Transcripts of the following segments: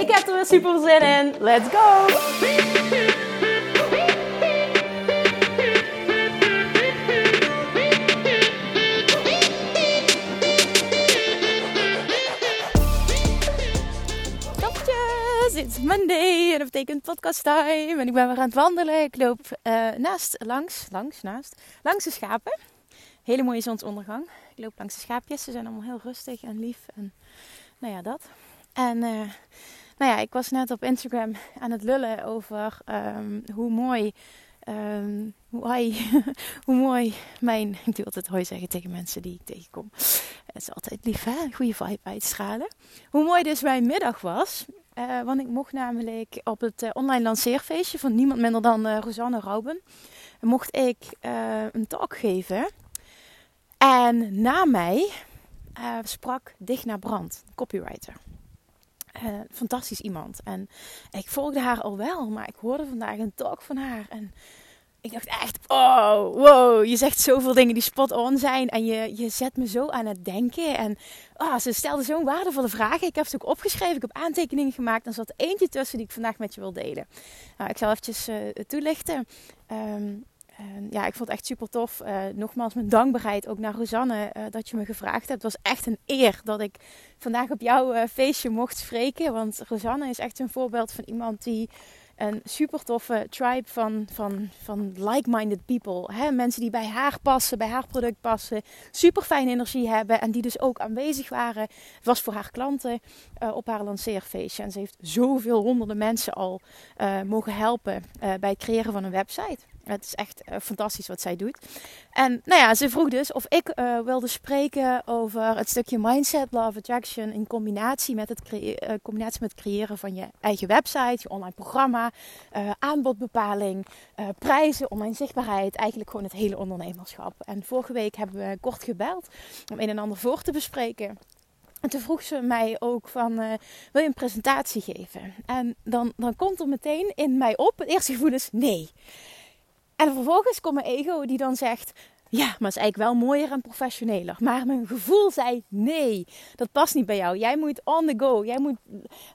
Ik heb er weer super zin in. Let's go! It's Monday en dat betekent podcast time. En ik ben weer aan het wandelen. Ik loop uh, naast, langs, langs, naast, langs de schapen. Hele mooie zonsondergang. Ik loop langs de schaapjes. Ze zijn allemaal heel rustig en lief. En nou ja, dat. En uh, nou ja, ik was net op Instagram aan het lullen over um, hoe mooi. Um, hoe, mooi mijn. Ik doe altijd hoi zeggen tegen mensen die ik tegenkom. Het is altijd lief, hè? Goede vibe uitstralen. Hoe mooi dus mijn middag was. Uh, want ik mocht namelijk op het uh, online lanceerfeestje van niemand minder dan uh, Rosanne Rauben. Mocht ik een talk geven. En na mij sprak Digna Brand, copywriter. Uh, fantastisch iemand. En ik volgde haar al wel, maar ik hoorde vandaag een talk van haar. En ik dacht echt, oh, wow, je zegt zoveel dingen die spot on zijn. En je, je zet me zo aan het denken. En oh, ze stelde zo'n waardevolle vragen. Ik heb ze ook opgeschreven, ik heb aantekeningen gemaakt. En er zat eentje tussen die ik vandaag met je wil delen. Nou, ik zal eventjes uh, toelichten. Um, uh, ja, ik vond het echt super tof. Uh, nogmaals, mijn dankbaarheid ook naar Rosanne uh, dat je me gevraagd hebt. Het was echt een eer dat ik vandaag op jouw feestje mocht spreken. Want Rosanne is echt een voorbeeld van iemand die een super toffe tribe van, van, van like-minded people. Hè? Mensen die bij haar passen, bij haar product passen. Super fijne energie hebben. En die dus ook aanwezig waren. Was voor haar klanten op haar lanceerfeestje. En ze heeft zoveel honderden mensen al mogen helpen bij het creëren van een website. Het is echt uh, fantastisch wat zij doet. En nou ja, ze vroeg dus of ik uh, wilde spreken over het stukje mindset, love attraction in combinatie met het, uh, combinatie met creëren van je eigen website, je online programma, aanbodbepaling, prijzen, online zichtbaarheid, eigenlijk gewoon het hele ondernemerschap. En vorige week hebben we kort gebeld om een en ander voor te bespreken. En toen vroeg ze mij ook van, wil je een presentatie geven? En dan, dan komt er meteen in mij op, het eerste gevoel is nee. En vervolgens komt mijn ego die dan zegt: ja, maar is eigenlijk wel mooier en professioneler. Maar mijn gevoel zei nee, dat past niet bij jou. Jij moet on the go. Jij moet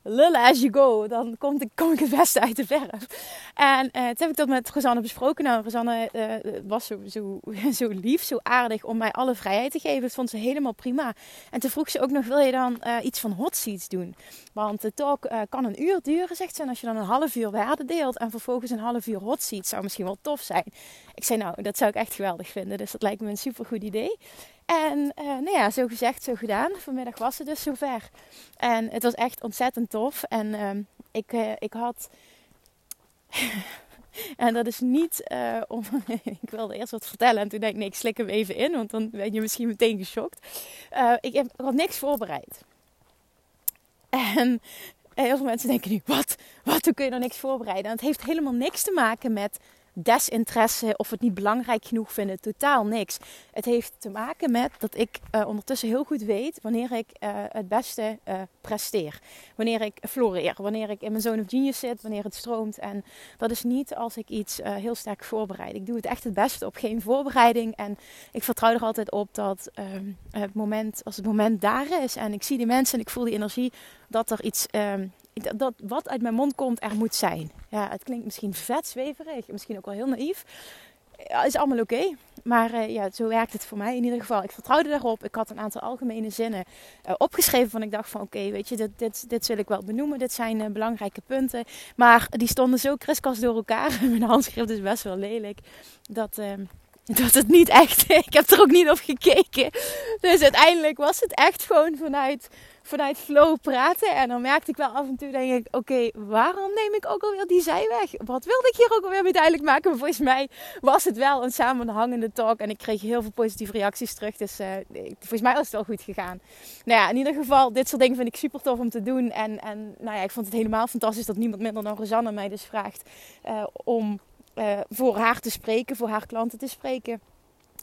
lullen as you go. Dan kom ik, kom ik het beste uit de verf. En uh, toen heb ik dat met Rosanne besproken. Nou, Rosanne uh, was zo, zo, zo lief, zo aardig om mij alle vrijheid te geven. Dat vond ze helemaal prima. En toen vroeg ze ook nog, wil je dan uh, iets van hot seats doen? Want de talk kan een uur duren, zegt ze. En als je dan een half uur waarde deelt en vervolgens een half uur hot seats, zou misschien wel tof zijn. Ik zei, nou, dat zou ik echt geweldig vinden. Dus dat lijkt me een super goed idee. En uh, nou ja, zo gezegd, zo gedaan. Vanmiddag was het dus zover. En het was echt ontzettend tof. En uh, ik, uh, ik had. en dat is niet uh, om. ik wilde eerst wat vertellen en toen denk ik, nee, ik slik hem even in, want dan ben je misschien meteen geschokt. ik heb had niks voorbereid. En heel veel mensen denken nu: wat? Wat? Hoe kun je er niks voorbereiden? En het heeft helemaal niks te maken met desinteresse of het niet belangrijk genoeg vinden. Totaal niks. Het heeft te maken met dat ik uh, ondertussen heel goed weet wanneer ik uh, het beste uh, presteer. Wanneer ik floreer. Wanneer ik in mijn zone of genius zit. Wanneer het stroomt. En dat is niet als ik iets heel sterk voorbereid. Ik doe het echt het beste op geen voorbereiding. En ik vertrouw er altijd op dat ehm, het moment, als het moment daar is en ik zie die mensen en ik voel die energie, dat er iets ehm, dat wat uit mijn mond komt er moet zijn. Ja, het klinkt misschien vet zweverig, misschien ook wel heel naïef. Ja, is allemaal oké. Maar uh, ja, zo werkt het voor mij in ieder geval. Ik vertrouwde daarop. Ik had een aantal algemene zinnen uh, opgeschreven van ik dacht van oké, weet je, dit, dit, dit wil ik wel benoemen. Dit zijn uh, belangrijke punten. Maar die stonden zo kriskast door elkaar. Mijn handschrift is best wel lelijk. Dat, ehm, dat het niet echt. ik heb er ook niet op gekeken. Dus uiteindelijk was het echt gewoon vanuit vanuit flow praten. En dan merkte ik wel af en toe, denk ik, oké, waarom neem ik ook alweer die zij weg? Wat wilde ik hier ook alweer mee duidelijk maken? Maar volgens mij was het wel een samenhangende talk. En ik kreeg heel veel positieve reacties terug. Dus uh, volgens mij was het wel goed gegaan. Nou ja, in ieder geval, dit soort dingen vind ik super tof om te doen. En, en nou ja, ik vond het helemaal fantastisch dat niemand minder dan Rosanne mij dus vraagt uh, om uh, voor haar te spreken, voor haar klanten te spreken.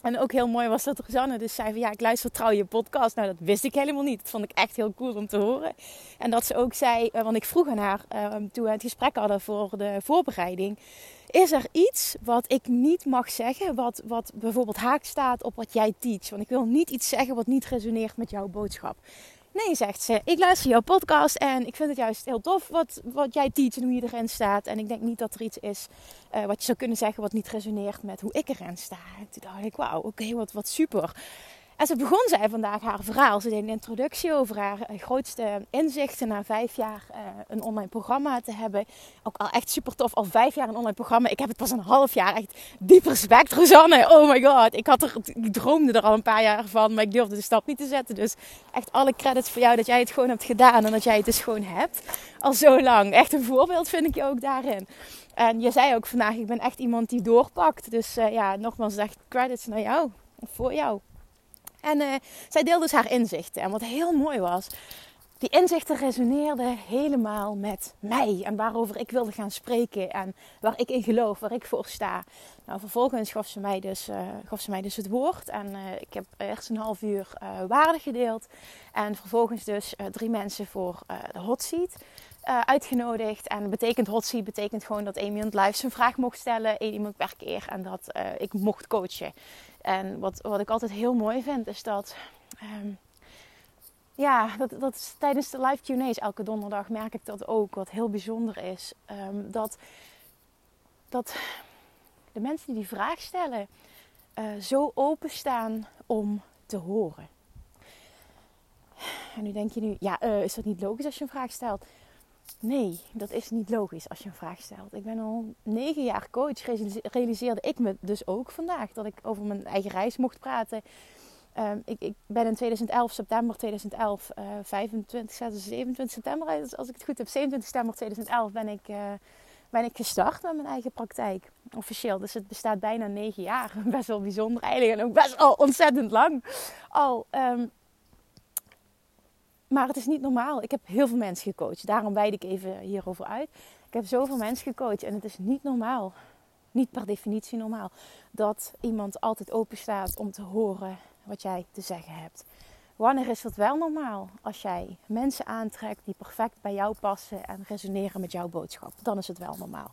En ook heel mooi was dat Rosanne dus zei van ja, ik luister trouw je podcast. Nou, dat wist ik helemaal niet. Dat vond ik echt heel cool om te horen. En dat ze ook zei, uh, want ik vroeg aan haar uh, toen we het gesprek hadden voor de voorbereiding. Is er iets wat ik niet mag zeggen, wat, wat bijvoorbeeld haak staat op wat jij teach? Want ik wil niet iets zeggen wat niet resoneert met jouw boodschap. Nee, zegt ze. Ik luister jouw podcast en ik vind het juist heel tof wat, wat jij teach en hoe je erin staat. En ik denk niet dat er iets is uh, wat je zou kunnen zeggen wat niet resoneert met hoe ik erin sta. En toen dacht ik, wauw, oké, wat, wat super. En ze begon zij vandaag haar verhaal. Ze deed een introductie over haar eh, grootste inzichten na vijf jaar uh, een online programma te hebben. Ook al echt super tof, al vijf jaar een online programma. Ik heb het pas een half jaar. Echt diep respect, Rosanne. Oh my god. Ik, had er, droomde er al een paar jaar van, maar ik durfde de stap niet te zetten. Dus echt alle credits voor jou dat jij het gewoon hebt gedaan en dat jij het dus gewoon hebt. Al zo lang. Echt een voorbeeld vind ik je ook daarin. En je zei ook vandaag, ik ben echt iemand die doorpakt. Dus uh, ja, nogmaals, echt credits naar jou. Voor jou. En uh, zij deelde dus haar inzichten. En wat heel mooi was, die inzichten resoneerden helemaal met mij. En waarover ik wilde gaan spreken. En waar ik in geloof, waar ik voor sta. Nou, vervolgens gaf ze mij dus, uh, gaf ze mij dus het woord. En uh, ik heb eerst een half uur waarde gedeeld. En vervolgens dus drie mensen voor de hot seat. uitgenodigd. En betekent hot seat betekent gewoon dat één iemand live zijn vraag mocht stellen. één iemand per keer. En dat ik mocht coachen. En wat, wat ik altijd heel mooi vind, is dat. Um, ja, dat, dat tijdens de live QA's elke donderdag merk ik dat ook. Wat heel bijzonder is. Um, dat, dat de mensen die die vraag stellen. Uh, zo openstaan om te horen. En nu denk je nu, ja, uh, is dat niet logisch als je een vraag stelt? Nee, dat is niet logisch als je een vraag stelt. Ik ben al negen jaar coach. Realiseerde ik me dus ook vandaag dat ik over mijn eigen reis mocht praten. Um, ik, ik, ben in 2011, september 2011, uh, 25, 27 september, als ik het goed heb, 27 september 2011 ben ik, uh, ben ik gestart met mijn eigen praktijk. Officieel. Dus het bestaat bijna negen jaar. Best wel bijzonder eigenlijk en ook best wel ontzettend lang al. Um, maar het is niet normaal. Ik heb heel veel mensen gecoacht. Daarom wijd ik even hierover uit. Ik heb zoveel mensen gecoacht en het is niet normaal. Niet per definitie normaal. Dat iemand altijd open staat om te horen wat jij te zeggen hebt. Wanneer is dat wel normaal? Als jij mensen aantrekt die perfect bij jou passen en resoneren met jouw boodschap. Dan is het wel normaal.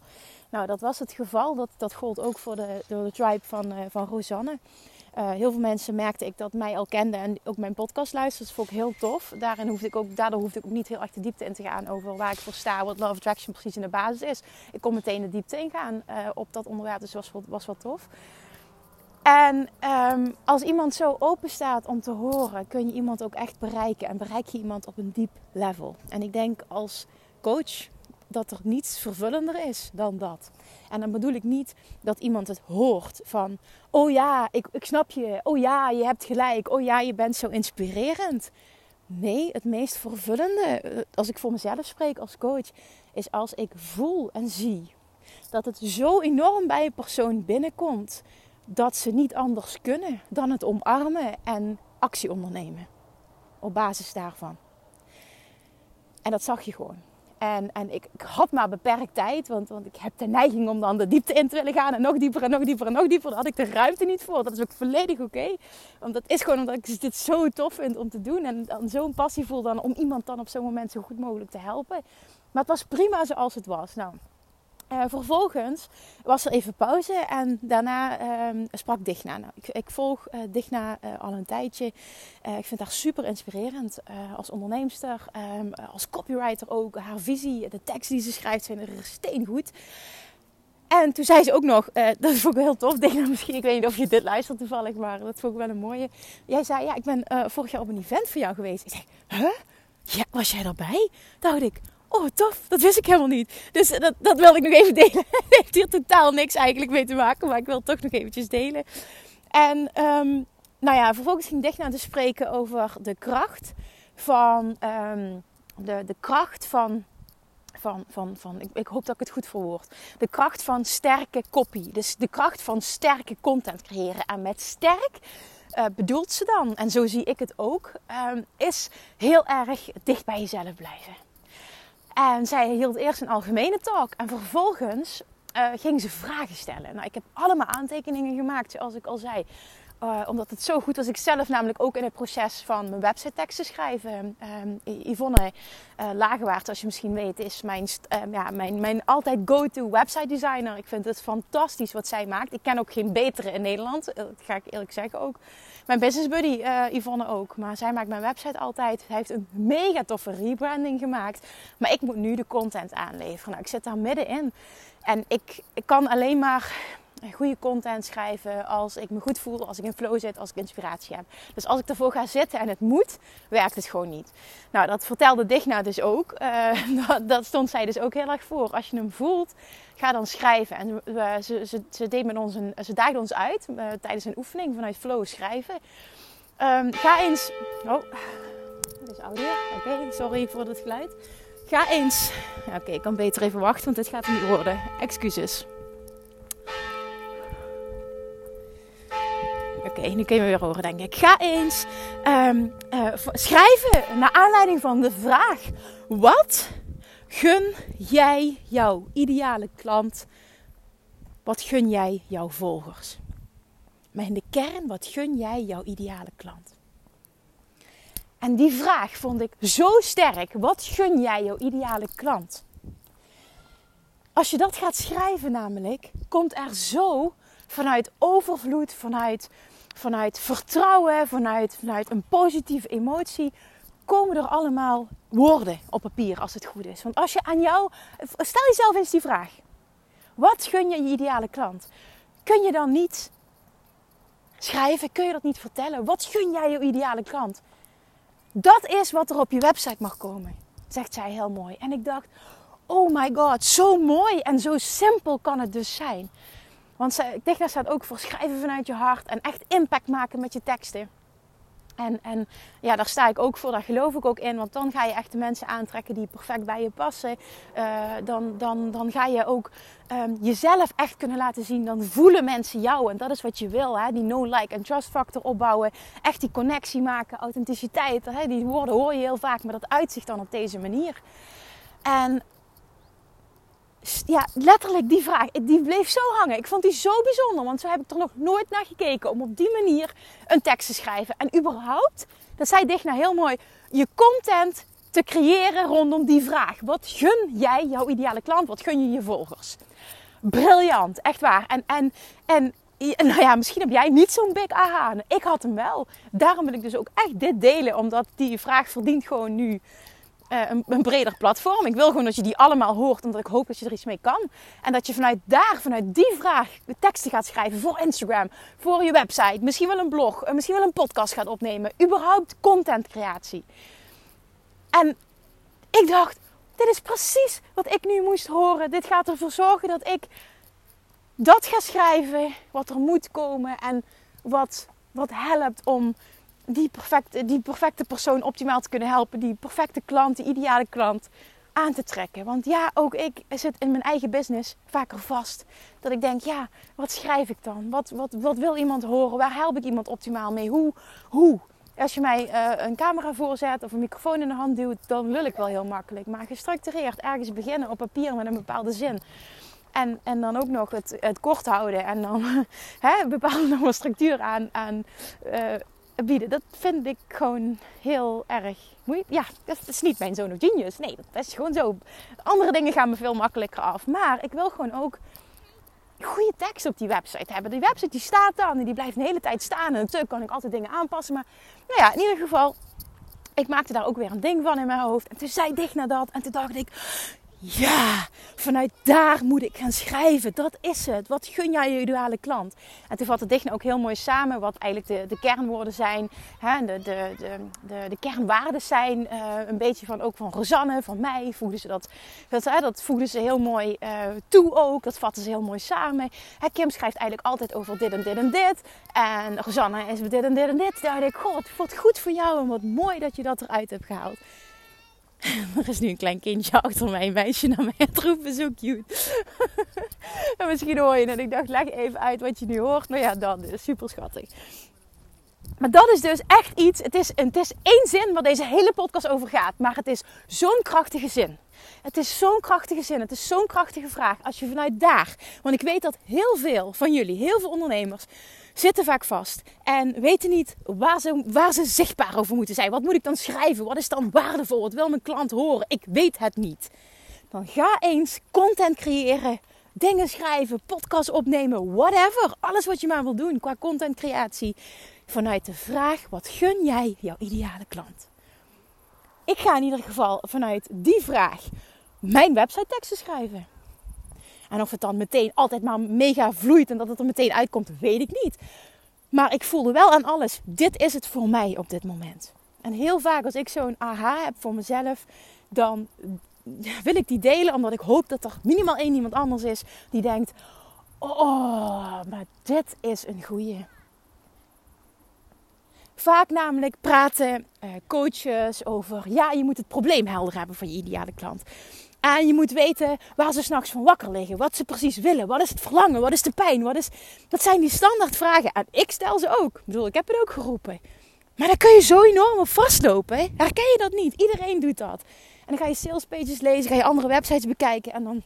Nou, dat was het geval. Dat, dat gold ook voor de, de tribe van, uh, van Rosanne. Uh, heel veel mensen merkte ik dat mij al kenden en ook mijn podcast luisteren. Dat vond ik heel tof. Daarin hoefde ik ook, daardoor hoefde ik ook niet heel erg de diepte in te gaan over waar ik voor sta, wat Love Attraction precies in de basis is. Ik kon meteen de diepte ingaan uh, op dat onderwerp, dus was, was wel tof. En um, als iemand zo open staat om te horen, kun je iemand ook echt bereiken. En bereik je iemand op een diep level. En ik denk als coach dat er niets vervullender is dan dat. En dan bedoel ik niet dat iemand het hoort van, oh ja, ik, ik snap je, oh ja, je hebt gelijk, oh ja, je bent zo inspirerend. Nee, het meest vervullende, eh, als ik voor mezelf spreek als coach, is als ik voel en zie dat het zo enorm bij een persoon binnenkomt dat ze niet anders kunnen dan het omarmen en actie ondernemen. Op basis daarvan. En dat zag je gewoon. En, en ik, ik, had maar beperkt tijd, want, want ik heb de neiging om dan de diepte in te willen gaan. En nog dieper en nog dieper en nog dieper. Daar had ik de ruimte niet voor. Dat is ook volledig oké. Want dat is gewoon omdat ik dit zo tof vind om te doen. En dan zo'n passie voel dan om iemand dan op zo'n moment zo goed mogelijk te helpen. Maar het was prima zoals het was. Nou, uh, vervolgens was er even pauze en daarna uh, sprak Digna. Nou, ik, ik, volg uh, Digna uh, al een tijdje. ik vind haar super inspirerend als onderneemster, ehm, als copywriter ook. Haar visie, de tekst die ze schrijft zijn er steengoed. En toen zei ze ook nog, dat vond ik heel tof, Digna misschien, ik weet niet of je dit luistert toevallig, maar dat vond ik wel een mooie. Jij zei, ja, ik ben vorig jaar op een event voor jou geweest. Ik zei, huh? Ja, was jij erbij? Dacht ik, Oh, tof. Dat wist ik helemaal niet. Dus dat, dat wilde ik nog even delen. Het heeft hier totaal niks eigenlijk mee te maken. Maar ik wil het toch nog eventjes delen. En um, nou ja, vervolgens ging Digna te spreken over de kracht van ehm, de, de kracht van van, van, van ik, ik, hoop dat ik het goed verwoord. De kracht van sterke copy. Dus de kracht van sterke content creëren. En met sterk uh, bedoelt ze dan, en zo zie ik het ook, uh, is heel erg dicht bij jezelf blijven. En zij hield eerst een algemene talk en vervolgens uh, ging ze vragen stellen. Nou, ik heb allemaal aantekeningen gemaakt, zoals ik al zei. Uh, omdat het zo goed was. Ik zelf namelijk ook in het proces van mijn website teksten schrijven. Uh, Yvonne uh, Lagewaard, als je misschien weet, is mijn, ehm, ja, mijn, mijn altijd go-to website designer. Ik vind het fantastisch wat zij maakt. Ik ken ook geen betere in Nederland, dat ga ik eerlijk zeggen ook. Mijn business buddy Yvonne ook. Maar zij maakt mijn website altijd. Hij heeft een mega toffe rebranding gemaakt. Maar ik moet nu de content aanleveren. Nou, ik zit daar middenin. En ik, ik kan alleen maar goede content schrijven als ik me goed voel, als ik in flow zit, als ik inspiratie heb. Dus als ik ervoor ga zitten en het moet, werkt het gewoon niet. Nou, dat vertelde Digna dus ook. Uh, dat, stond zij dus ook heel erg voor. Als je hem voelt, ga dan schrijven. En ze, ze, ze, deed met ons een, ze daagde ons uit uh, tijdens een oefening vanuit flow schrijven. Um, ga eens. Oh, dit is audio. Oké, sorry voor het geluid. Ga eens. Oké, ik kan beter even wachten, want dit gaat niet worden. Excuses. Oké, nu kun je weer horen, denk ik. Ga eens um, uh, schrijven naar aanleiding van de vraag: wat gun jij jouw ideale klant? Wat gun jij jouw volgers? Maar in de kern, wat gun jij jouw ideale klant? En die vraag vond ik zo sterk. Wat gun jij jouw ideale klant? Als je dat gaat schrijven, namelijk, komt er zo vanuit overvloed, vanuit vanuit vertrouwen, vanuit, vanuit een positieve emotie, komen er allemaal woorden op papier als het goed is. Want als je aan jou, stel jezelf eens die vraag: wat gun je je ideale klant? Kun je dan niet schrijven? Kun je dat niet vertellen? Wat gun jij je ideale klant? Dat is wat er op je website mag komen, zegt zij heel mooi. En ik dacht: oh my god, zo mooi en zo simpel kan het dus zijn. Want Digna staat ook voor schrijven vanuit je hart en echt impact maken met je teksten. En, en ja, daar sta ik ook voor, daar geloof ik ook in. Want dan ga je echt de mensen aantrekken die perfect bij je passen. Uh, dan, dan, dan ga je ook um, jezelf echt kunnen laten zien. Dan voelen mensen jou. En dat is wat je wil. Hè? Die no-like en trust factor opbouwen. Echt die connectie maken, authenticiteit. Hè? Die woorden hoor je heel vaak, maar dat uitzicht dan op deze manier. En ja, letterlijk die vraag, die bleef zo hangen. Ik vond die zo bijzonder, want zo heb ik er nog nooit naar gekeken om op die manier een tekst te schrijven. En überhaupt, dat zei Digna heel mooi, je content te creëren rondom die vraag. Wat gun jij jouw ideale klant? Wat gun je je volgers? Briljant, echt waar. En, en, en nou ja, misschien heb jij niet zo'n big aha. Ik had hem wel. Daarom wil ik dus ook echt dit delen, omdat die vraag verdient gewoon nu uh, een, een, breder platform. Ik wil gewoon dat je die allemaal hoort, omdat ik hoop dat je er iets mee kan. En dat je vanuit daar, vanuit die vraag, de teksten gaat schrijven voor Instagram, voor je website, misschien wel een blog, uh, misschien wel een podcast gaat opnemen. Überhaupt contentcreatie. En ik dacht, dit is precies wat ik nu moest horen. Dit gaat ervoor zorgen dat ik dat ga schrijven, wat er moet komen en wat, wat helpt om die perfecte, die perfecte persoon optimaal te kunnen helpen. Die perfecte klant, die ideale klant aan te trekken. Want ja, ook ik zit in mijn eigen business vaker vast. Dat ik denk, ja, wat schrijf ik dan? Wat, wat, wat wil iemand horen? Waar help ik iemand optimaal mee? Hoe? Hoe? Als je mij uh, een camera voorzet of een microfoon in de hand duwt, dan lul ik wel heel makkelijk. Maar gestructureerd ergens beginnen op papier met een bepaalde zin. En, en dan ook nog het, het kort houden en dan hè, bepaalde structuur aan, aan uh, bieden. Dat vind ik gewoon heel erg moeilijk. Ja, dat is niet mijn zoon of genius. Nee, dat is gewoon zo. Andere dingen gaan me veel makkelijker af. Maar ik wil gewoon ook goede tekst op die website hebben. Die website die staat dan en die blijft de hele tijd staan. En natuurlijk kan ik altijd dingen aanpassen. Maar nou ja, in ieder geval, ik maakte daar ook weer een ding van in mijn hoofd. En toen zei Dicht naar dat. En toen dacht ik, ja, vanuit daar moet ik gaan schrijven. Dat is het. Wat gun jij je ideale klant? En toen vat het dicht ook heel mooi samen wat eigenlijk de, de kernwoorden zijn. Hè, de, de, de, de, de kernwaarden zijn. Uh, een beetje van, ook van Rosanne, van mij. Voegden ze dat, dat, hè, dat voegden ze heel mooi uh, toe ook. Dat vatten ze heel mooi samen. Kim schrijft eigenlijk altijd over dit en dit en dit. En Rosanne is dit en dit en dit. Daar dacht ik, god, wat goed voor jou. En wat mooi dat je dat eruit hebt gehaald. Er is nu een klein kindje achter mij, een meisje naar mij het roepen, zo cute. en misschien hoor je het. Ik dacht, leg even uit wat je nu hoort. Nou ja, dat is super schattig. Maar dat is dus echt iets. Het is, het is één zin waar deze hele podcast over gaat. Maar het is zo'n krachtige zin. Het is zo'n krachtige zin. Het is zo'n krachtige vraag. Als je vanuit daar. Want ik weet dat heel veel van jullie, heel veel ondernemers zitten vaak vast en weten niet waar ze, waar ze zichtbaar over moeten zijn. Wat moet ik dan schrijven? Wat is dan waardevol? Wat wil mijn klant horen? Ik weet het niet. Dan ga eens content creëren, dingen schrijven, podcast opnemen, whatever. Alles wat je maar wil doen qua content creatie. Vanuit de vraag: wat gun jij jouw ideale klant? Ik ga in ieder geval vanuit die vraag mijn website teksten schrijven. En of het dan meteen altijd maar mega vloeit en dat het er meteen uitkomt, weet ik niet. Maar ik voelde wel aan alles, dit is het voor mij op dit moment. En heel vaak als ik zo'n aha heb voor mezelf, dan wil ik die delen omdat ik hoop dat er minimaal één iemand anders is die denkt, oh, maar dit is een goeie. Vaak namelijk praten uh, coaches over, ja, je moet het probleem helder hebben van je ideale klant. En je moet weten waar ze s'nachts van wakker liggen. Wat ze precies willen. Wat is het verlangen? Wat is de pijn? Wat is... Dat zijn die standaardvragen. En ik stel ze ook. Ik bedoel, ik heb het ook geroepen. Maar daar kun je zo enorm op vastlopen. Hè? Herken je dat niet? Iedereen doet dat. En dan ga je salespages lezen, ga je andere websites bekijken. En dan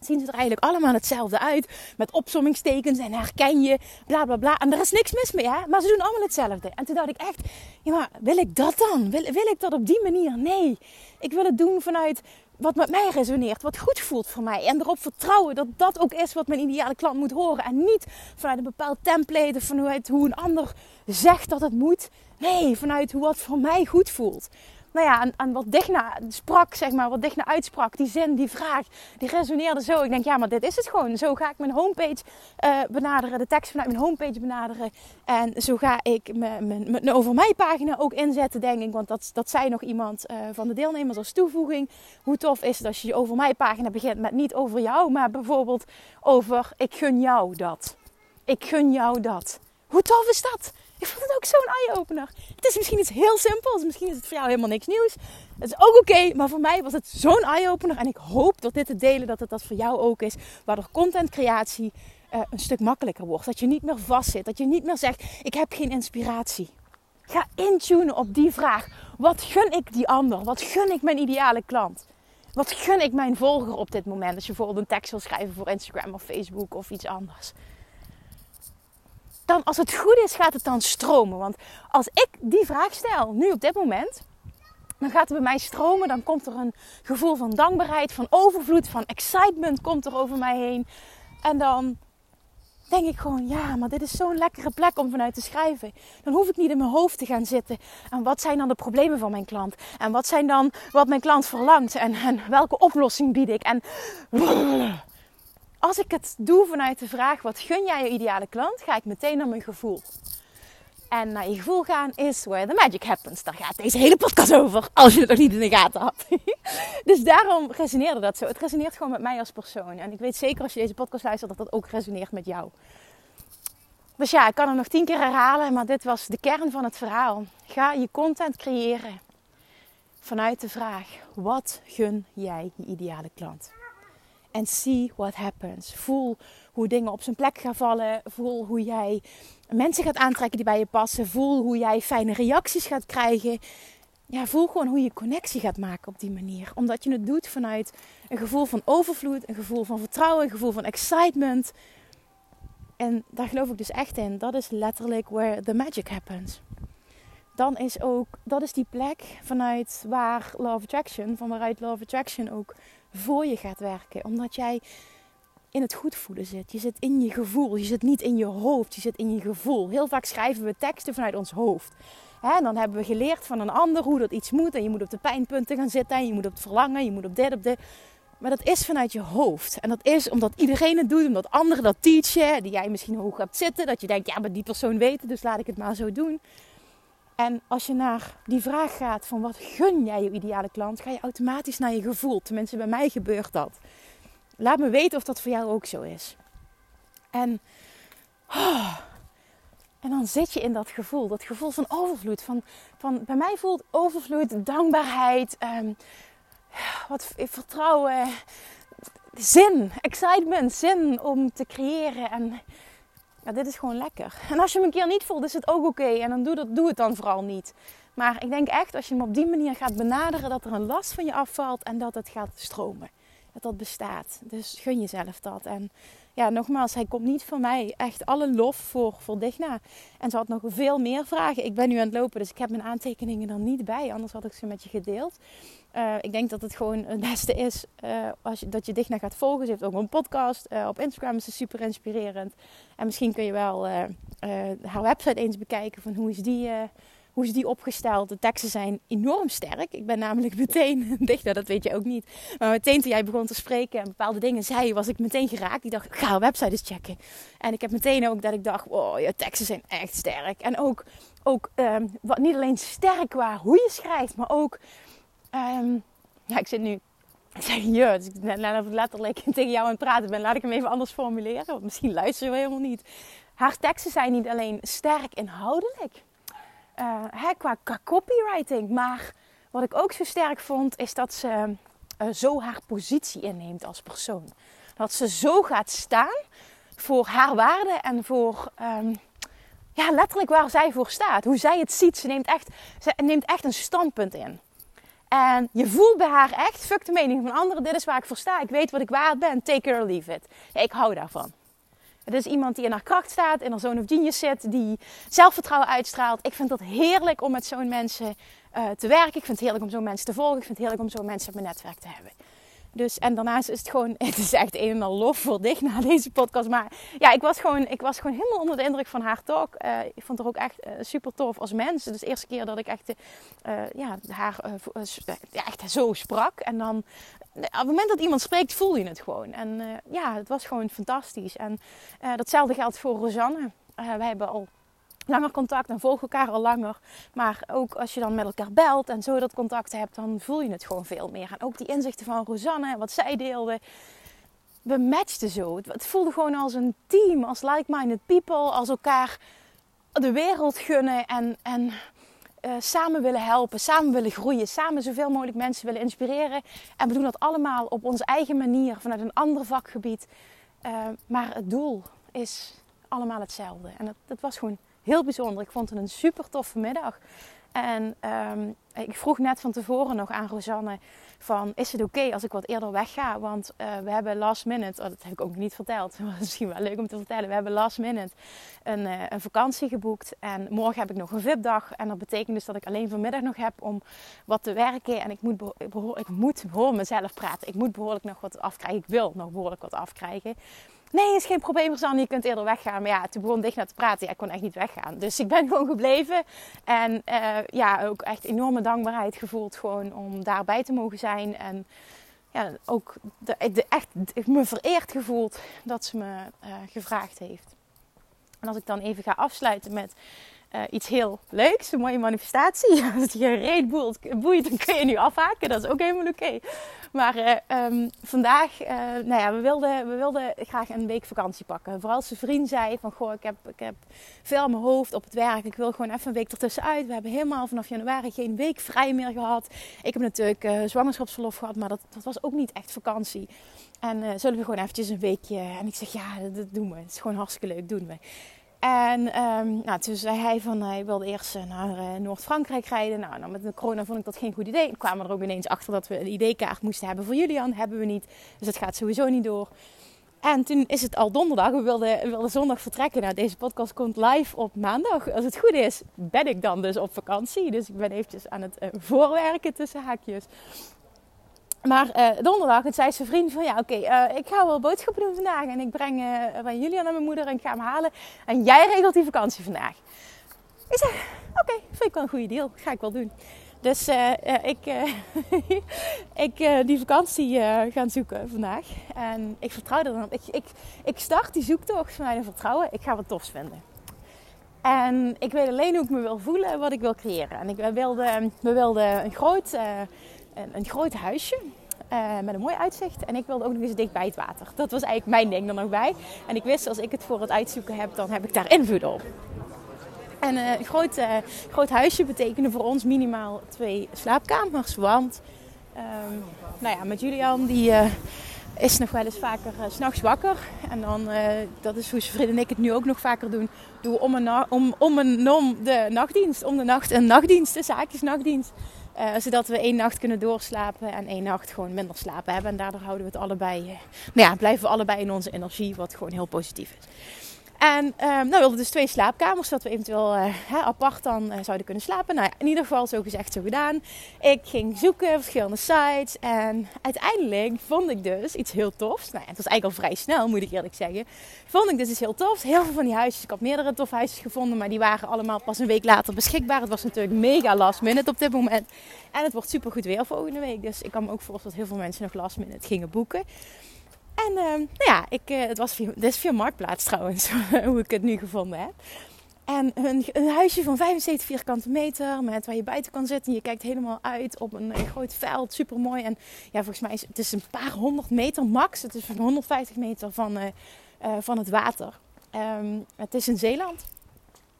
zien ze er eigenlijk allemaal hetzelfde uit. Met opzommingstekens en herken je, bla bla bla. En er is niks mis mee, hè? maar ze doen allemaal hetzelfde. En toen dacht ik echt, ja, maar wil ik dat dan? Wil, wil ik dat op die manier? Nee. Ik wil het doen vanuit wat met mij resoneert, wat goed voelt voor mij. En erop vertrouwen dat dat ook is wat mijn ideale klant moet horen. En niet vanuit een bepaald template of vanuit hoe een ander zegt dat het moet. Nee, vanuit hoe wat voor mij goed voelt nou ja, aan, wat Digna sprak, zeg maar, wat Digna uitsprak, die zin, die vraag, die resoneerde zo. Ik denk, ja, maar dit is het gewoon. Zo ga ik mijn homepage uh, benaderen, de tekst vanuit mijn homepage benaderen. En zo ga ik mijn, mijn, mijn over mij pagina ook inzetten, denk ik. Want dat, dat zei nog iemand uh, van de deelnemers als toevoeging. Hoe tof is het als je je over mij pagina begint met niet over jou, maar bijvoorbeeld over ik gun jou dat. Ik gun jou dat. Hoe tof is dat? Ik vond het ook zo'n eye-opener. Het is misschien iets heel simpels. Misschien is het voor jou helemaal niks nieuws. Het is ook oké. maar voor mij was het zo'n eye-opener. En ik hoop dat dit te delen, dat het dat voor jou ook is. Waardoor contentcreatie uh, een stuk makkelijker wordt. Dat je niet meer vastzit. Dat je niet meer zegt, ik heb geen inspiratie. Ga intunen op die vraag. Wat gun ik die ander? Wat gun ik mijn ideale klant? Wat gun ik mijn volger op dit moment? Als je bijvoorbeeld een tekst wil schrijven voor Instagram of Facebook of iets anders dan als het goed is, gaat het dan stromen. Want als ik die vraag stel, nu op dit moment, dan gaat het bij mij stromen. Dan komt er een gevoel van dankbaarheid, van overvloed, van excitement komt er over mij heen. En dan denk ik gewoon, ja, maar dit is zo'n lekkere plek om vanuit te schrijven. Dan hoef ik niet in mijn hoofd te gaan zitten. En wat zijn dan de problemen van mijn klant? En wat zijn dan wat mijn klant verlangt? En, en welke oplossing bied ik? En als ik het doe vanuit de vraag: wat gun jij je ideale klant? Ga ik meteen naar mijn gevoel. En naar je gevoel gaan is where the magic happens. Daar gaat deze hele podcast over, als je het nog niet in de gaten had. dus daarom resoneerde dat zo. Het resoneert gewoon met mij als persoon. En ik weet zeker als je deze podcast luistert dat dat ook resoneert met jou. Dus ja, ik kan hem nog tien keer herhalen, maar dit was de kern van het verhaal. Ga je content creëren vanuit de vraag: wat gun jij je ideale klant? En see what happens. Voel hoe dingen op zijn plek gaan vallen. Voel hoe jij mensen gaat aantrekken die bij je passen. Voel hoe jij fijne reacties gaat krijgen. Ja, voel gewoon hoe je connectie gaat maken op die manier. Omdat je het doet vanuit een gevoel van overvloed, een gevoel van vertrouwen, een gevoel van excitement. En daar geloof ik dus echt in. Dat is letterlijk where the magic happens. Dan is ook, dat is die plek vanuit waar Love Attraction, van waaruit Love Attraction ook voor je gaat werken. Omdat jij in het goed voelen zit. Je zit in je gevoel. Je zit niet in je hoofd. Je zit in je gevoel. Heel vaak schrijven we teksten vanuit ons hoofd. En dan hebben we geleerd van een ander hoe dat iets moet. En je moet op de pijnpunten gaan zitten. En je moet op het verlangen. Je moet op dit, op dit. Maar dat is vanuit je hoofd. En dat is omdat iedereen het doet, omdat anderen dat teachen, die jij misschien hoog hebt zitten. Dat je denkt, ja, maar die persoon weet het, dus laat ik het maar zo doen. En als je naar die vraag gaat van wat gun jij je ideale klant, ga je automatisch naar je gevoel. Tenminste, bij mij gebeurt dat. Laat me weten of dat voor jou ook zo is. En, oh, en dan zit je in dat gevoel, dat gevoel van overvloed. Van, van, bij mij voelt overvloed, dankbaarheid, um, wat vertrouwen, zin, excitement, zin om te creëren. En ja, dit is gewoon lekker. En als je hem een keer niet voelt, is het ook oké. En dan doe, dat, doe het dan vooral niet. Maar ik denk echt, als je hem op die manier gaat benaderen, dat er een last van je afvalt en dat het gaat stromen. Dat dat bestaat. Dus gun jezelf dat. En ja, nogmaals, hij komt niet van mij. Echt alle lof voor, voor Digna. En ze had nog veel meer vragen. Ik ben nu aan het lopen, dus ik heb mijn aantekeningen er niet bij. Anders had ik ze met je gedeeld. Uh, ik denk dat het gewoon het beste is uh, als je, dat je Digna gaat volgen. Ze heeft ook een podcast. Uh, op Instagram is ze super inspirerend. En misschien kun je wel haar website eens bekijken. Van hoe is die hoe is die opgesteld? De teksten zijn enorm sterk. Ik ben namelijk meteen, dichter, dat weet je ook niet. Maar meteen toen jij begon te spreken en bepaalde dingen zei, was ik meteen geraakt. Ik dacht, ik ga haar website eens checken. En ik heb meteen ook dat ik dacht, wow, je teksten zijn echt sterk. En ook, ook um, wat, niet alleen sterk qua hoe je schrijft, maar ook, um, ja, ik zit nu ik zeg je, dus ik letterlijk tegen jou aan het praten ben, laat ik hem even anders formuleren. Want misschien luister je helemaal niet. Haar teksten zijn niet alleen sterk inhoudelijk, uh, qua, copywriting. Maar wat ik ook zo sterk vond, is dat ze uh, zo haar positie inneemt als persoon. Dat ze zo gaat staan voor haar waarde en voor um, ja, letterlijk waar zij voor staat. Hoe zij het ziet. Ze neemt echt, ze neemt echt een standpunt in. En je voelt bij haar echt, fuck de mening van anderen, dit is waar ik voor sta. Ik weet wat ik waard ben, take it or leave it. Ja, ik hou daarvan. Het is iemand die in haar kracht staat, in haar zoon of genius zit, die zelfvertrouwen uitstraalt. Ik vind het heerlijk om met zo'n mensen uh, te werken. Ik vind het heerlijk om zo'n mensen te volgen. Ik vind het heerlijk om zo'n mensen op mijn netwerk te hebben. Dus, en daarnaast is het gewoon, het is echt een en al lof voor dicht na deze podcast. Maar ja, ik was gewoon, ik was gewoon helemaal onder de indruk van haar talk. Uh, ik vond haar ook echt uh, super tof als mens. Dus de eerste keer dat ik echt ja, haar echt zo sprak. En dan, op het moment dat iemand spreekt, voel je het gewoon. En ja, het was gewoon fantastisch. En datzelfde geldt voor Rosanne. wij hebben al langer contact en volgen elkaar al langer. Maar ook als je dan met elkaar belt en zo dat contact hebt, dan voel je het gewoon veel meer. En ook die inzichten van Rosanne, wat zij deelde. We matchten zo. Het voelde gewoon als een team, als like-minded people, als elkaar de wereld gunnen en, en uh, samen willen helpen, samen willen groeien, samen zoveel mogelijk mensen willen inspireren. En we doen dat allemaal op onze eigen manier, vanuit een ander vakgebied. Uh, maar het doel is allemaal hetzelfde. En dat, dat was gewoon heel bijzonder. Ik vond het een super toffe middag. En um, ik vroeg net van tevoren nog aan Rosanne van... is het oké als ik wat eerder wegga? Want uh, we hebben last minute... Oh, dat heb ik ook niet verteld. Misschien wel leuk om te vertellen. We hebben last minute een, uh, een vakantie geboekt. En morgen heb ik nog een VIP-dag. En dat betekent dus dat ik alleen vanmiddag nog heb om wat te werken. En ik moet, ik moet hoor mezelf praten. Ik moet behoorlijk nog wat afkrijgen. Ik wil nog behoorlijk wat afkrijgen. Nee, is geen probleem, Rosanne. Je kunt eerder weggaan. Maar ja, toen begon dicht naar te praten. Ja, ik kon echt niet weggaan. Dus ik ben gewoon gebleven. En uh, ja, ook echt enorme dankbaarheid gevoeld gewoon om daarbij te mogen zijn. En ja, ook de, echt me vereerd gevoeld dat ze me uh, gevraagd heeft. En als ik dan even ga afsluiten met uh, iets heel leuks, een mooie manifestatie. Als je reet boeit, boeit, dan kun je nu afhaken. Dat is ook helemaal oké. Maar uh, um, vandaag, uh, nou ja, we wilden, we wilden graag een week vakantie pakken. Vooral als zijn vriend zei van, goh, ik heb, ik heb veel aan mijn hoofd op het werk. Ik wil gewoon even een week ertussenuit. We hebben helemaal vanaf januari geen week vrij meer gehad. Ik heb natuurlijk zwangerschapsverlof gehad, maar dat, dat was ook niet echt vakantie. En zullen we gewoon eventjes een weekje... En ik zeg, ja, dat, dat doen we. Het is gewoon hartstikke leuk, doen we. En um, nou, toen zei hij van hij wilde eerst eh, naar uh, Noord-Frankrijk rijden. Nou, nou, met de corona vond ik dat geen goed idee. We kwamen er ook ineens achter dat we een ID-kaart moesten hebben voor Julian. Hebben we niet. Dus dat gaat sowieso niet door. En toen is het al donderdag. We wilden, we wilden zondag vertrekken. Nou, deze podcast komt live op maandag. Als het goed is, ben ik dan dus op vakantie. Dus ik ben eventjes aan het voorwerken tussen haakjes. Maar uh, donderdag het zei zijn vriend van ja oké, uh, ik ga wel boodschappen doen vandaag. En ik breng uh, bij Julia naar mijn moeder en ik ga hem halen. En jij regelt die vakantie vandaag. Ik zeg oké, vind ik wel een goede deal. Ga ik wel doen. Dus ik, ik die vakantie gaan zoeken vandaag. En ik vertrouw er dan op. Ik, ik, ik start die zoektocht vanuit een vertrouwen. Ik ga wat tofs vinden. En ik weet alleen hoe ik me wil voelen en wat ik wil creëren. En ik, we, wilden, we wilden een, groot, een, een groot huisje. met een mooi uitzicht. En ik wilde ook nog eens dicht bij het water. Dat was eigenlijk mijn ding er nog bij. En ik wist als ik het voor het uitzoeken heb, dan heb ik daar invloed op. En uh, een groot, uh, groot huisje betekende voor ons minimaal twee slaapkamers. Want um, nou ja, met Julian, die is nog wel eens vaker s s'nachts wakker. En dan, dat is hoe zijn vriend en ik het nu ook nog vaker doen, doen we om en om, om, en om de nachtdienst. Om de nacht een nachtdienst, de zaakjes nachtdienst. Zodat we één nacht kunnen doorslapen en één nacht gewoon minder slapen hebben. En daardoor houden we het allebei, nou ja, blijven we allebei in onze energie, wat gewoon heel positief is. En um, nou, we wilden dus twee slaapkamers, zodat we eventueel uh, apart dan uh, zouden kunnen slapen. Nou ja, in ieder geval zo gezegd, zo gedaan. Ik ging zoeken, verschillende sites. En uiteindelijk vond ik dus iets heel tofs. Nou ja, het was eigenlijk al vrij snel, moet ik eerlijk zeggen. Vond ik dus iets heel tofs. Heel veel van die huisjes. Ik had meerdere tof huisjes gevonden, maar die waren allemaal pas een week later beschikbaar. Het was natuurlijk mega last minute op dit moment. En het wordt super goed weer volgende week. Dus ik kan me ook voorstellen dat heel veel mensen nog last minute gingen boeken. En uh, nou ja, ik, uh, het was via, dit is via Marktplaats trouwens, hoe ik het nu gevonden heb. En een, een, huisje van 75 vierkante meter, met waar je buiten kan zitten. Je kijkt helemaal uit op een, een groot veld, super mooi. En ja, volgens mij is het is een paar honderd meter max. Het is van 150 meter van, uh, van het water. Um, het is in Zeeland.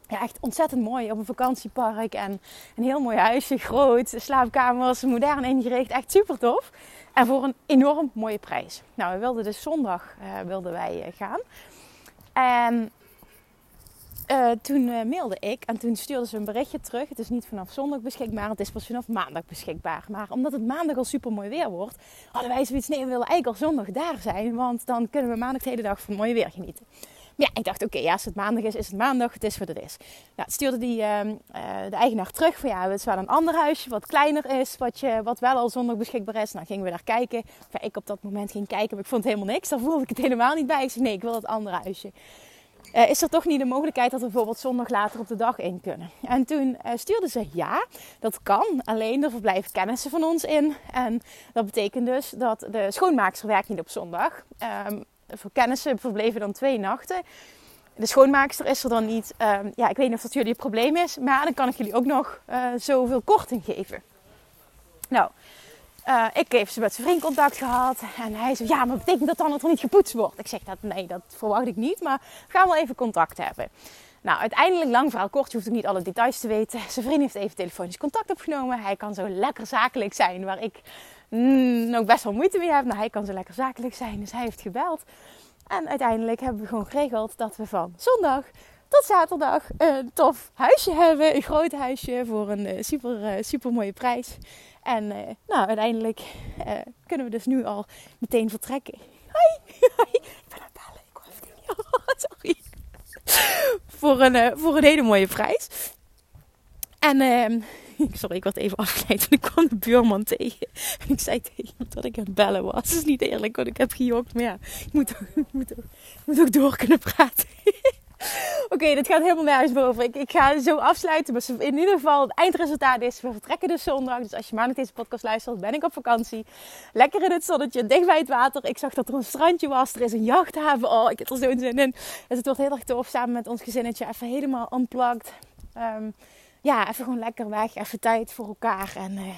Ja, echt ontzettend mooi op een vakantiepark. En een heel mooi huisje, groot, slaapkamers, modern ingericht. Echt super tof. En voor een enorm mooie prijs. Nou, we wilden dus zondag uh, wilden wij uh, gaan. En uh, toen mailde ik en toen stuurde ze een berichtje terug. Het is niet vanaf zondag beschikbaar, het is pas vanaf maandag beschikbaar. Maar omdat het maandag al super mooi weer wordt, hadden wij zoiets. Nee, we willen eigenlijk al zondag daar zijn, want dan kunnen we maandag de hele dag van mooi weer genieten. Ja, ik dacht, oké, ja, als het maandag is, is het maandag. Het is wat het is. Nou, stuurde die, uh, uh, de eigenaar terug van ja, het is wel een ander huisje wat kleiner is, wat, je, wat wel al zondag beschikbaar is. Nou, gingen we daar kijken. Ja, ik op dat moment ging kijken, maar ik vond helemaal niks. Daar voelde ik het helemaal niet bij. Ik zei, nee, ik wil het andere huisje. Uh, is er toch niet de mogelijkheid dat we bijvoorbeeld zondag later op de dag in kunnen? En toen uh, stuurde ze ja, dat kan. Alleen er verblijven kennissen van ons in. En dat betekent dus dat de schoonmaakster werkt niet op zondag. Um, voor kennissen verbleven dan twee nachten. De schoonmaakster is er dan niet. Um, ja, ik weet niet of dat jullie een probleem is. Maar dan kan ik jullie ook nog uh, zoveel korting geven. Nou, uh, ik heb ze met zijn vriend contact gehad. En hij zei, ja, maar betekent dat dan dat er niet gepoetst wordt? Ik zeg, dat, nee, dat verwacht ik niet. Maar we gaan wel even contact hebben. Nou, uiteindelijk, lang verhaal kort, je hoeft ook niet alle details te weten. Zijn vriend heeft even telefonisch contact opgenomen. Hij kan zo lekker zakelijk zijn, waar ik mm, ook best wel moeite mee heb. Nou, hij kan zo lekker zakelijk zijn, dus hij heeft gebeld. En uiteindelijk hebben we gewoon geregeld dat we van zondag tot zaterdag een tof huisje hebben. Een groot huisje voor een uh, super, uh, super mooie prijs. En uh, nou, uiteindelijk kunnen we dus nu al meteen vertrekken. Hoi, ik ben aan het bellen. Ik hoef niet. sorry. Voor, een, voor een hele mooie prijs. En ehm, sorry, ik werd even afgeleid en ik kwam de buurman tegen. En ik zei tegen hem dat ik aan bellen was. Dat is niet eerlijk, want ik heb gejokt. Maar ja, ik moet, ik moet, ik moet ook door kunnen praten. Oké, dit gaat helemaal nergens boven. Ik, ik ga zo afsluiten. Maar in ieder geval, het eindresultaat is: we vertrekken dus zondag. Dus als je maandag deze podcast luistert, ben ik op vakantie. Lekker in het zonnetje, dicht bij het water. Ik zag dat er een strandje was. Er is een jachthaven. Oh, ik heb er zo'n zin in. Dus het wordt heel erg tof samen met ons gezinnetje. Even helemaal unplugged. Um, ja, even gewoon lekker weg. Even tijd voor elkaar. En uh,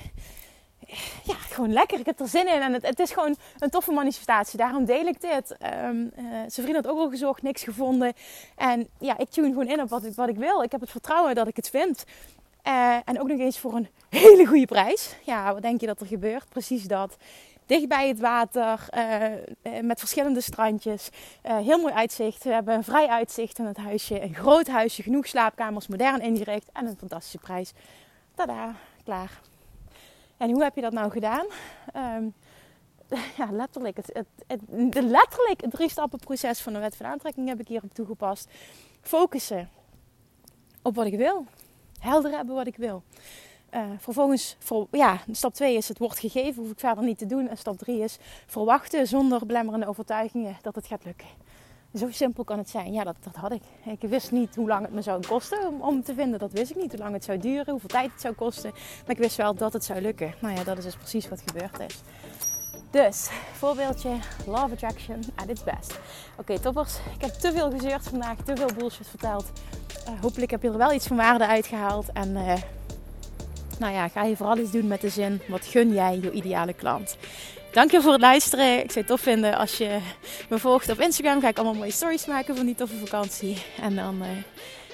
ja, gewoon lekker. Ik heb er zin in. En het, is gewoon een toffe manifestatie. Daarom deel ik dit. Um, vriend had ook al gezocht, niks gevonden. En ja, ik tune gewoon in op wat ik, wat ik wil. Ik heb het vertrouwen dat ik het vind. Uh, en ook nog eens voor een hele goede prijs. Ja, wat denk je dat er gebeurt? Precies dat dicht bij het water, uh, met verschillende strandjes. Heel mooi uitzicht. We hebben een vrij uitzicht in het huisje. Een groot huisje, genoeg slaapkamers, modern ingericht en een fantastische prijs. Tada, klaar. En hoe heb je dat nou gedaan? Um, ja, letterlijk. Het, het, letterlijk drie stappen proces van de wet van aantrekking heb ik hierop toegepast. Focussen op wat ik wil. Helder hebben wat ik wil. Uh, vervolgens, voor, ja, stap 2 is het wordt gegeven, hoef ik verder niet te doen. En stap 3 is verwachten zonder belemmerende overtuigingen dat het gaat lukken. Zo simpel kan het zijn. Ja, dat, dat had ik. Ik wist niet hoe lang het me zou kosten om, om te vinden. Dat wist ik niet. Hoe lang het zou duren, hoeveel tijd het zou kosten. Maar ik wist wel dat het zou lukken. Nou ja, dat is dus precies wat gebeurd is. Dus, voorbeeldje, Love Attraction at its best. Oké, toppers. Ik heb te veel gezeurd vandaag, te veel bullshit verteld. Uh, hopelijk heb je er wel iets van waarde uitgehaald. En uh, nou ja, ga je vooral iets doen met de zin, wat gun jij je ideale klant? Dank je voor het luisteren. Ik zou het tof vinden als je me volgt op Instagram. Ga ik allemaal mooie stories maken van die toffe vakantie. En dan uh,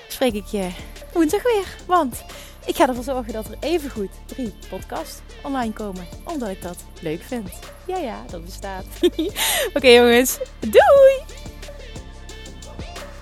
spreek ik je woensdag weer. Want ik ga ervoor zorgen dat er evengoed drie podcasts online komen. Omdat ik dat leuk vind. Ja, ja, dat bestaat. Oké jongens, doei!